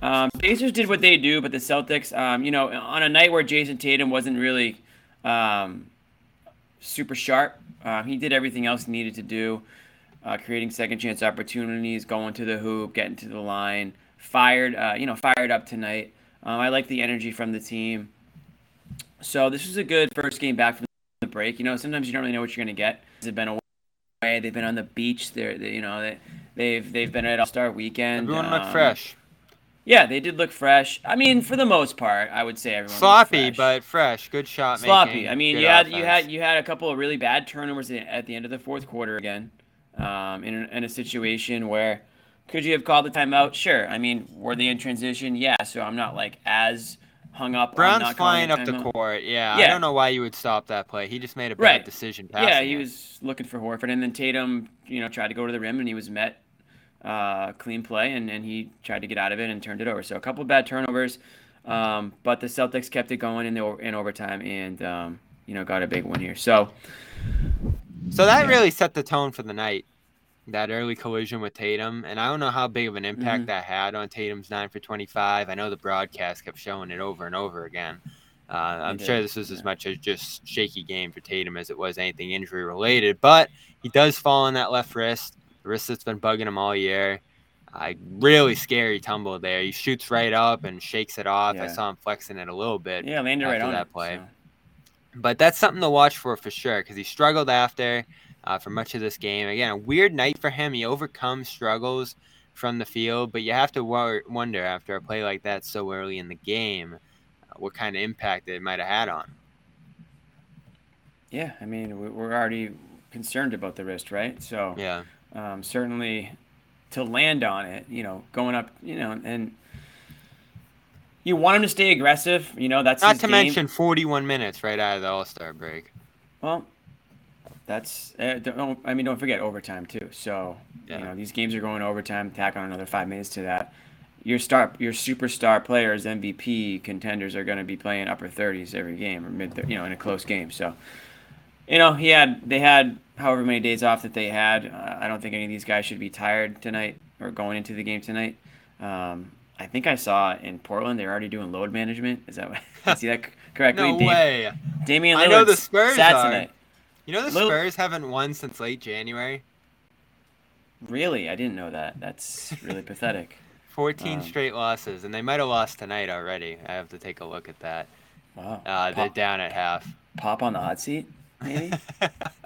Um, Pacers did what they do, but the Celtics, um, you know, on a night where Jayson Tatum wasn't really um, super sharp, uh, he did everything else he needed to do, uh, creating second chance opportunities, going to the hoop, getting to the line, fired, uh, you know, fired up tonight. Um, I like the energy from the team. So this was a good first game back from the break. You know, sometimes you don't really know what you're going to get. They've been away. They've been on the beach. They're, they, you know, they, they've they've been at All Star Weekend. Everyone looked Um, fresh. Yeah, they did look fresh. I mean, for the most part, I would say everyone Sloppy, fresh. but fresh. Good shot sloppy. making. I mean, you had you had you had a couple of really bad turnovers at the end of the fourth quarter again, um, in a, in a situation where could you have called the timeout? Sure. I mean, were they in transition? Yeah. So I'm not like as hung up. on Brown's not flying up the court. Yeah, yeah, I don't know why you would stop that play. He just made a bad Right. decision. Passing Yeah, he it. was looking for Horford, and then Tatum, you know, tried to go to the rim, and he was met uh, clean play, and, and he tried to get out of it and turned it over. So a couple of bad turnovers, um, but the Celtics kept it going in the in overtime, and um, you know, got a big one here. So So that Yeah. really set the tone for the night. That early collision with Tatum, and I don't know how big of an impact Mhm. that had on Tatum's nine for twenty-five. I know the broadcast kept showing it over and over again. Uh, I'm They sure this was as much as just shaky game for Tatum as it was anything injury related. But he does fall on that left wrist, that's been bugging him all year. I really scary tumble there. He shoots right up and shakes it off. I saw him flexing it a little bit. yeah, landed right on that it, play. so. But that's something to watch for for sure because he struggled after uh, for much of this game. Again, a weird night for him. He overcomes struggles from the field, but you have to wor- wonder after a play like that so early in the game uh, what kind of impact it might have had on. him. Yeah, I mean, we're already concerned about the wrist, right? So Yeah. Um, certainly to land on it, you know, going up, you know, and you want him to stay aggressive. You know, that's Not to game. mention 41 minutes right out of the All Star break. Well, that's uh, don't, I mean, don't forget overtime too. So Yeah. you know, these games are going overtime. Tack on another five minutes to that. Your star, your superstar players, MVP contenders are going to be playing upper 30s every game or mid, you know, in a close game. So, you know, he had they had however many days off that they had. Uh, I don't think any of these guys should be tired tonight or going into the game tonight. Um, I think I saw in Portland they're already doing load management. Is that I see that correctly? No Dam- way. Damian Lillard I know the Spurs sat are. tonight. You know the Spurs haven't won since late January. Really, I didn't know that. That's really pathetic. 14 Um, straight losses, and they might have lost tonight already. I have to take a look at that. Wow. Uh, they're down at half. pop on the hot seat, maybe.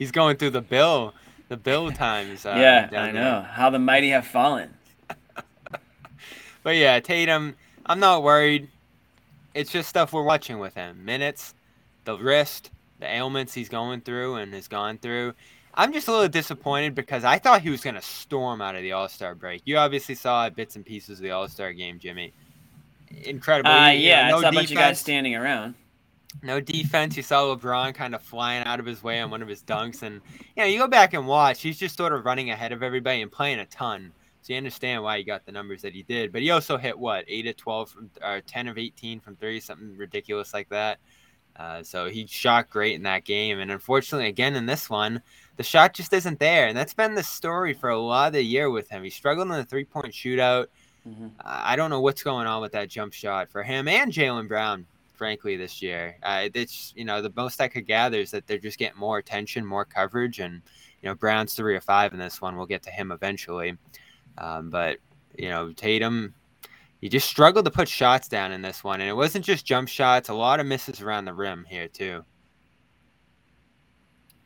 He's going through the bill, the bill times. Uh, yeah, I there. know how the mighty have fallen. But yeah, Tatum, I'm not worried. It's just stuff we're watching with him. Minutes, the wrist, the ailments he's going through and has gone through. I'm just a little disappointed because I thought he was going to storm out of the All Star break. You obviously saw bits and pieces of the All Star game, Jimmy. Incredible. Uh, You know, yeah, I no saw a bunch of guys defense. standing around. No defense. You saw LeBron kind of flying out of his way on one of his dunks, and you know you go back and watch. He's just sort of running ahead of everybody and playing a ton. So you understand why he got the numbers that he did. But he also hit what eight of twelve from, or ten of eighteen from three, something ridiculous like that. Uh, so he shot great in that game, and unfortunately, again in this one, the shot just isn't there. And that's been the story for a lot of the year with him. He struggled in the three point shootout. Mhm. I I don't know what's going on with that jump shot for him and Jaylen Brown, frankly, this year. Uh, it's you know the most I could gather is that they're just getting more attention, more coverage, and you know Brown's three or five in this one. We'll get to him eventually, um, but you know Tatum, he just struggled to put shots down in this one, and it wasn't just jump shots. A lot of misses around the rim here too.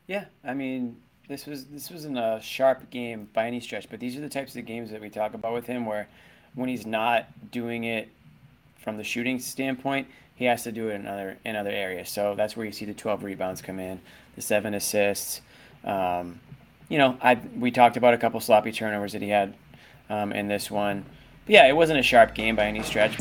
Yeah, I mean, this was this wasn't a sharp game by any stretch, but these are the types of games that we talk about with him, where when he's not doing it from the shooting standpoint, he has to do it in other in other areas. So that's where you see the 12 rebounds come in, the seven assists. Um, you know, I we talked about a couple sloppy turnovers that he had um, in this one. But yeah, it wasn't a sharp game by any stretch.